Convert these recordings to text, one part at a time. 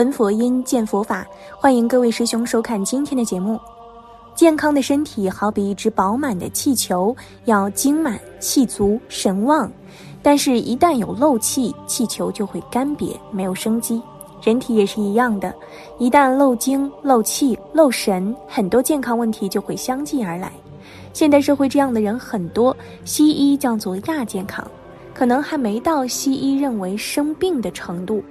闻佛音，见佛法，欢迎各位师兄收看今天的节目。健康的身体好比一只饱满的气球，要精满、气足、神旺。但是，一旦有漏气，气球就会干瘪，没有生机。人体也是一样的，一旦漏精、漏气、漏神，很多健康问题就会相继而来。现代社会这样的人很多，西医叫做亚健康，可能还没到西医认为生病的程度。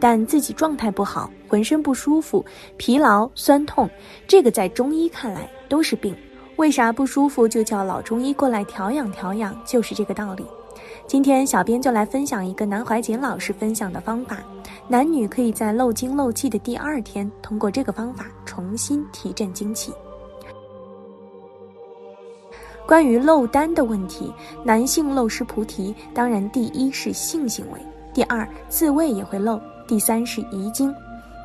但自己状态不好，浑身不舒服、疲劳、酸痛，这个在中医看来都是病。为啥不舒服就叫老中医过来调养调养？就是这个道理。今天小编就来分享一个南怀瑾老师分享的方法，男女可以在漏精漏气的第二天，通过这个方法重新提振精气。关于漏丹的问题，男性漏失菩提，当然第一是性行为，第二自慰也会漏。第三是遗精，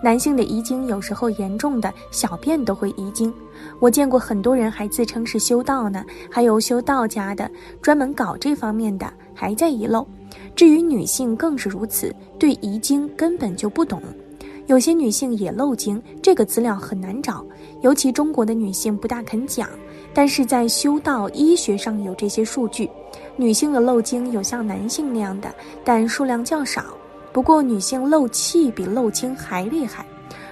男性的遗精有时候严重的小便都会遗精。我见过很多人还自称是修道呢，还有修道家的专门搞这方面的还在遗漏。至于女性更是如此，对遗精根本就不懂。有些女性也漏精，这个资料很难找，尤其中国的女性不大肯讲。但是在修道医学上有这些数据，女性的漏精有像男性那样的，但数量较少。不过，女性漏气比漏精还厉害。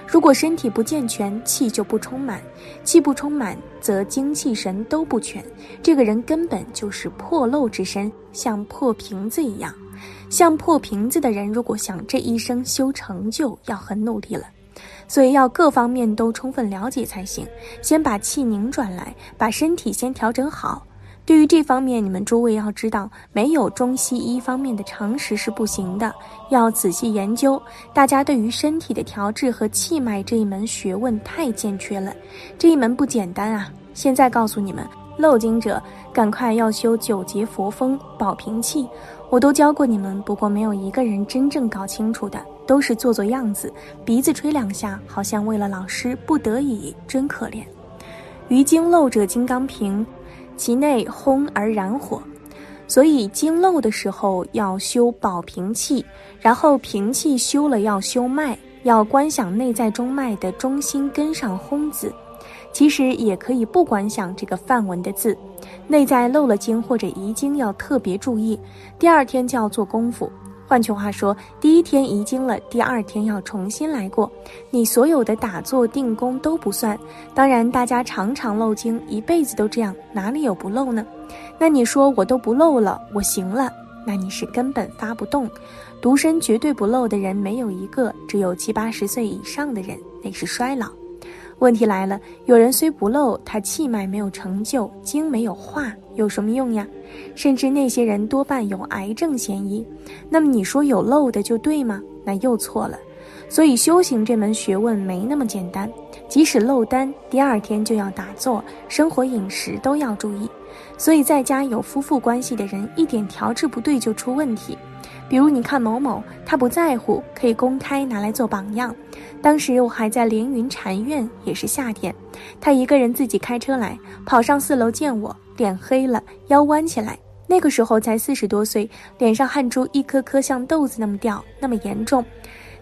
如果身体不健全，气就不充满，气不充满，则精气神都不全。这个人根本就是破漏之身，像破瓶子一样。像破瓶子的人，如果想这一生修成就，要很努力了。所以要各方面都充分了解才行。先把气拧转来，把身体先调整好。对于这方面，你们诸位要知道，没有中西医方面的常识是不行的，要仔细研究。大家对于身体的调治和气脉这一门学问太欠缺了，这一门不简单啊！现在告诉你们，漏精者赶快要修九节佛风保平气，我都教过你们，不过没有一个人真正搞清楚的，都是做做样子，鼻子吹两下，好像为了老师不得已，真可怜。于经漏者金刚瓶。其内烘而燃火，所以经漏的时候要修保平气，然后平气修了要修脉，要观想内在中脉的中心根上烘字。其实也可以不观想这个梵文的字，内在漏了经或者遗经要特别注意，第二天就要做功夫。换句话说，第一天遗精了，第二天要重新来过。你所有的打坐定功都不算。当然，大家常常漏精，一辈子都这样，哪里有不漏呢？那你说我都不漏了，我行了，那你是根本发不动。独身绝对不漏的人没有一个，只有七八十岁以上的人，那是衰老。问题来了，有人虽不漏，他气脉没有成就，精没有化，有什么用呀？甚至那些人多半有癌症嫌疑。那么你说有漏的就对吗？那又错了。所以修行这门学问没那么简单，即使漏丹，第二天就要打坐，生活饮食都要注意。所以在家有夫妇关系的人，一点调制不对就出问题。比如你看某某，他不在乎，可以公开拿来做榜样。当时我还在连云禅院，也是夏天，他一个人自己开车来，跑上四楼见我，脸黑了，腰弯起来。那个时候才四十多岁，脸上汗珠一颗颗像豆子那么掉，那么严重。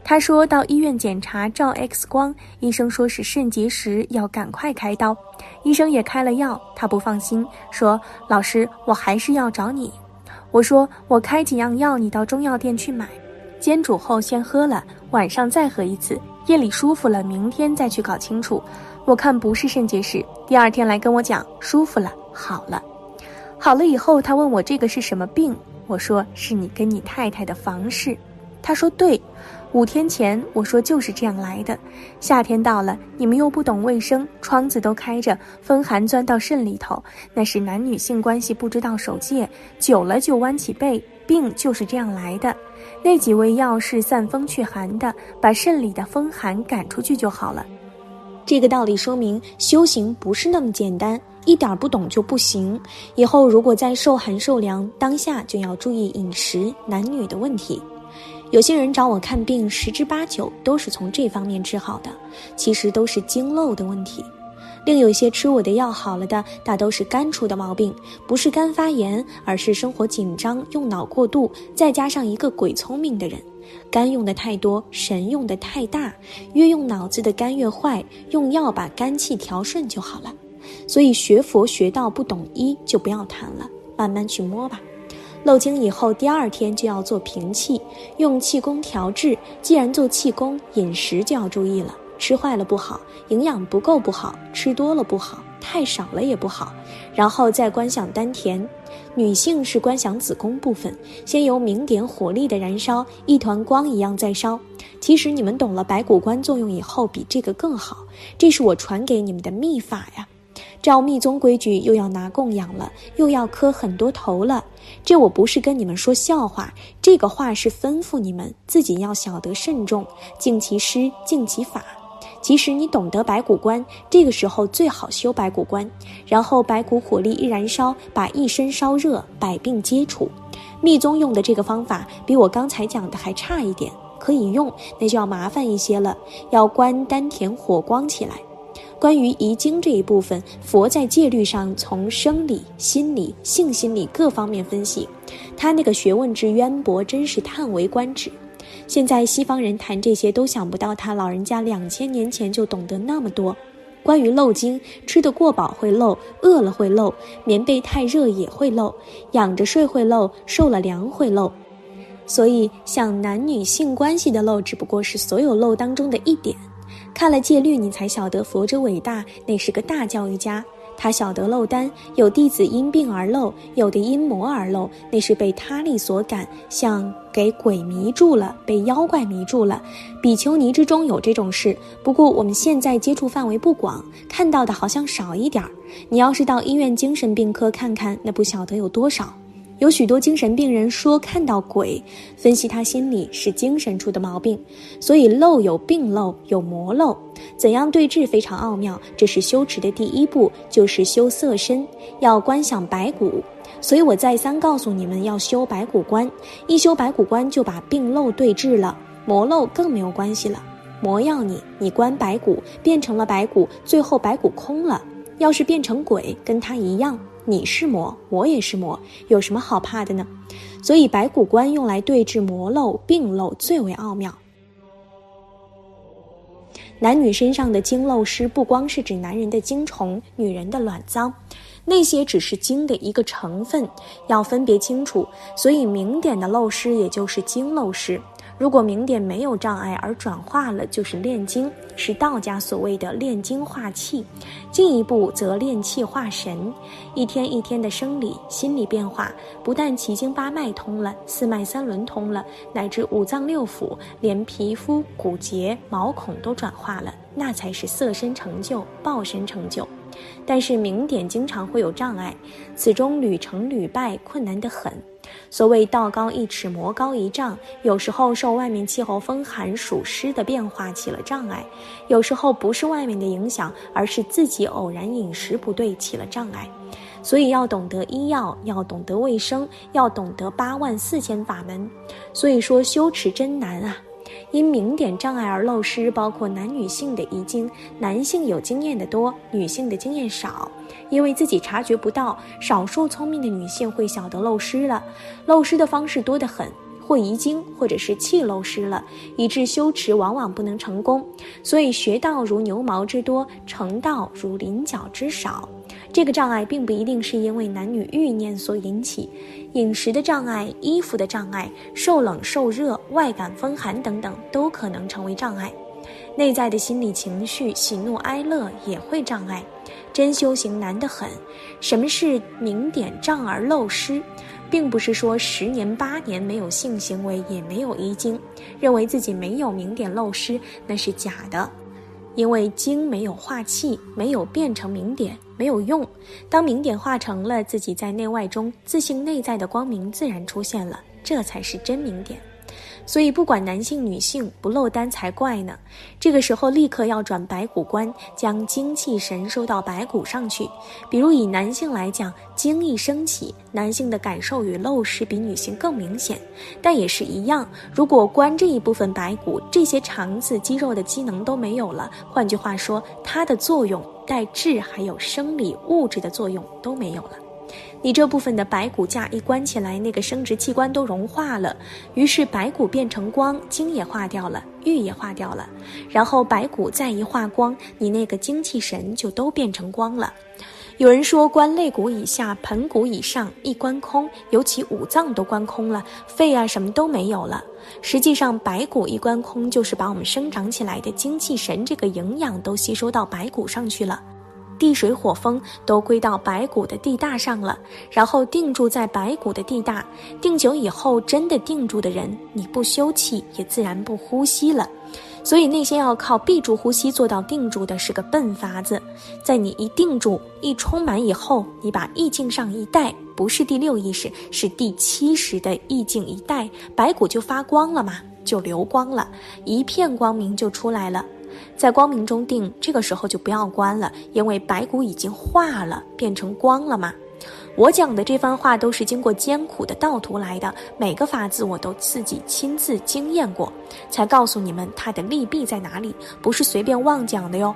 他说到医院检查，照 X 光，医生说是肾结石，要赶快开刀。医生也开了药，他不放心，说老师，我还是要找你。我说我开几样药，你到中药店去买，煎煮后先喝了，晚上再喝一次，夜里舒服了，明天再去搞清楚。我看不是肾结石，第二天来跟我讲舒服了，好了，好了以后他问我这个是什么病，我说是你跟你太太的房事，他说对。五天前我说就是这样来的，夏天到了，你们又不懂卫生，窗子都开着，风寒钻到肾里头，那是男女性关系不知道守戒，久了就弯起背，病就是这样来的。那几味药是散风去寒的，把肾里的风寒赶出去就好了。这个道理说明修行不是那么简单，一点不懂就不行。以后如果再受寒受凉，当下就要注意饮食、男女的问题。有些人找我看病，十之八九都是从这方面治好的，其实都是经漏的问题。另有些吃我的药好了的，大都是肝出的毛病，不是肝发炎，而是生活紧张、用脑过度，再加上一个鬼聪明的人，肝用的太多，神用的太大，越用脑子的肝越坏，用药把肝气调顺就好了。所以学佛学道不懂医就不要谈了，慢慢去摸吧。漏经以后，第二天就要做平气，用气功调治。既然做气功，饮食就要注意了，吃坏了不好，营养不够不好，吃多了不好，太少了也不好。然后再观想丹田，女性是观想子宫部分，先由明点火力的燃烧，一团光一样在烧。其实你们懂了白骨观作用以后，比这个更好。这是我传给你们的秘法呀。照密宗规矩，又要拿供养了，又要磕很多头了。这我不是跟你们说笑话，这个话是吩咐你们自己要晓得慎重，敬其师，敬其法。即使你懂得白骨观，这个时候最好修白骨观，然后白骨火力一燃烧，把一身烧热，百病皆除。密宗用的这个方法比我刚才讲的还差一点，可以用，那就要麻烦一些了，要观丹田火光起来。关于遗精这一部分，佛在戒律上从生理、心理、性心理各方面分析，他那个学问之渊博，真是叹为观止。现在西方人谈这些都想不到，他老人家两千年前就懂得那么多。关于漏精，吃得过饱会漏，饿了会漏，棉被太热也会漏，仰着睡会漏，受了凉会漏。所以，像男女性关系的漏，只不过是所有漏当中的一点。看了戒律，你才晓得佛之伟大，那是个大教育家。他晓得漏丹，有弟子因病而漏，有的因魔而漏，那是被他力所感，像给鬼迷住了，被妖怪迷住了。比丘尼之中有这种事，不过我们现在接触范围不广，看到的好像少一点儿。你要是到医院精神病科看看，那不晓得有多少。有许多精神病人说看到鬼，分析他心里是精神出的毛病，所以漏有病漏，有魔漏，怎样对治非常奥妙。这是修持的第一步，就是修色身，要观想白骨。所以我再三告诉你们要修白骨观，一修白骨观就把病漏对治了，魔漏更没有关系了。魔要你，你观白骨变成了白骨，最后白骨空了。要是变成鬼，跟他一样。你是魔，我也是魔，有什么好怕的呢？所以白骨观用来对治魔漏、病漏最为奥妙。男女身上的精漏湿，不光是指男人的精虫、女人的卵脏，那些只是精的一个成分，要分别清楚。所以明点的漏湿，也就是精漏湿。如果明点没有障碍而转化了，就是炼精，是道家所谓的炼精化气。进一步则炼气化神，一天一天的生理、心理变化，不但奇经八脉通了，四脉三轮通了，乃至五脏六腑，连皮肤、骨节、毛孔都转化了，那才是色身成就、报身成就。但是明点经常会有障碍，此中屡成屡败，困难得很。所谓道高一尺，魔高一丈，有时候受外面气候风寒暑湿的变化起了障碍，有时候不是外面的影响，而是自己偶然饮食不对起了障碍。所以要懂得医药，要懂得卫生，要懂得八万四千法门。所以说修持真难啊。因明点障碍而漏失，包括男女性的遗精，男性有经验的多，女性的经验少，因为自己察觉不到。少数聪明的女性会晓得漏失了，漏失的方式多得很，或遗精，或者是气漏失了，以致修持往往不能成功。所以学道如牛毛之多，成道如麟角之少。这个障碍并不一定是因为男女欲念所引起，饮食的障碍、衣服的障碍、受冷受热、外感风寒等等都可能成为障碍。内在的心理情绪、喜怒哀乐也会障碍。真修行难得很。什么是明点障而漏失？并不是说十年八年没有性行为也没有遗精，认为自己没有明点漏失那是假的。因为精没有化气，没有变成明点，没有用。当明点化成了，自己在内外中自信内在的光明自然出现了，这才是真明点。所以，不管男性女性，不漏丹才怪呢。这个时候，立刻要转白骨关，将精气神收到白骨上去。比如以男性来讲，精一升起，男性的感受与漏失比女性更明显。但也是一样，如果关这一部分白骨，这些肠子、肌肉的机能都没有了。换句话说，它的作用，带质还有生理物质的作用都没有了。你这部分的白骨架一关起来，那个生殖器官都融化了，于是白骨变成光，精也化掉了，玉也化掉了，然后白骨再一化光，你那个精气神就都变成光了。有人说，关肋骨以下、盆骨以上一关空，尤其五脏都关空了，肺啊什么都没有了。实际上，白骨一关空，就是把我们生长起来的精气神这个营养都吸收到白骨上去了。地水火风都归到白骨的地大上了，然后定住在白骨的地大。定久以后，真的定住的人，你不休气，也自然不呼吸了。所以那些要靠闭住呼吸做到定住的，是个笨法子。在你一定住、一充满以后，你把意境上一带，不是第六意识，是第七识的意境一带，白骨就发光了嘛，就流光了，一片光明就出来了。在光明中定，这个时候就不要关了，因为白骨已经化了，变成光了嘛。我讲的这番话都是经过艰苦的道途来的，每个法子我都自己亲自经验过，才告诉你们它的利弊在哪里，不是随便妄讲的哟。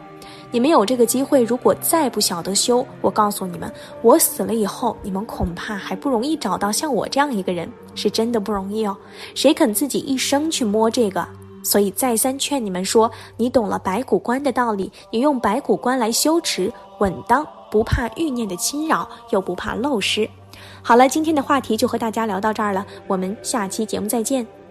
你们有这个机会，如果再不晓得修，我告诉你们，我死了以后，你们恐怕还不容易找到像我这样一个人，是真的不容易哦。谁肯自己一生去摸这个？所以再三劝你们说，你懂了白骨观的道理，你用白骨观来修持，稳当。不怕欲念的侵扰，又不怕漏失。好了，今天的话题就和大家聊到这儿了，我们下期节目再见。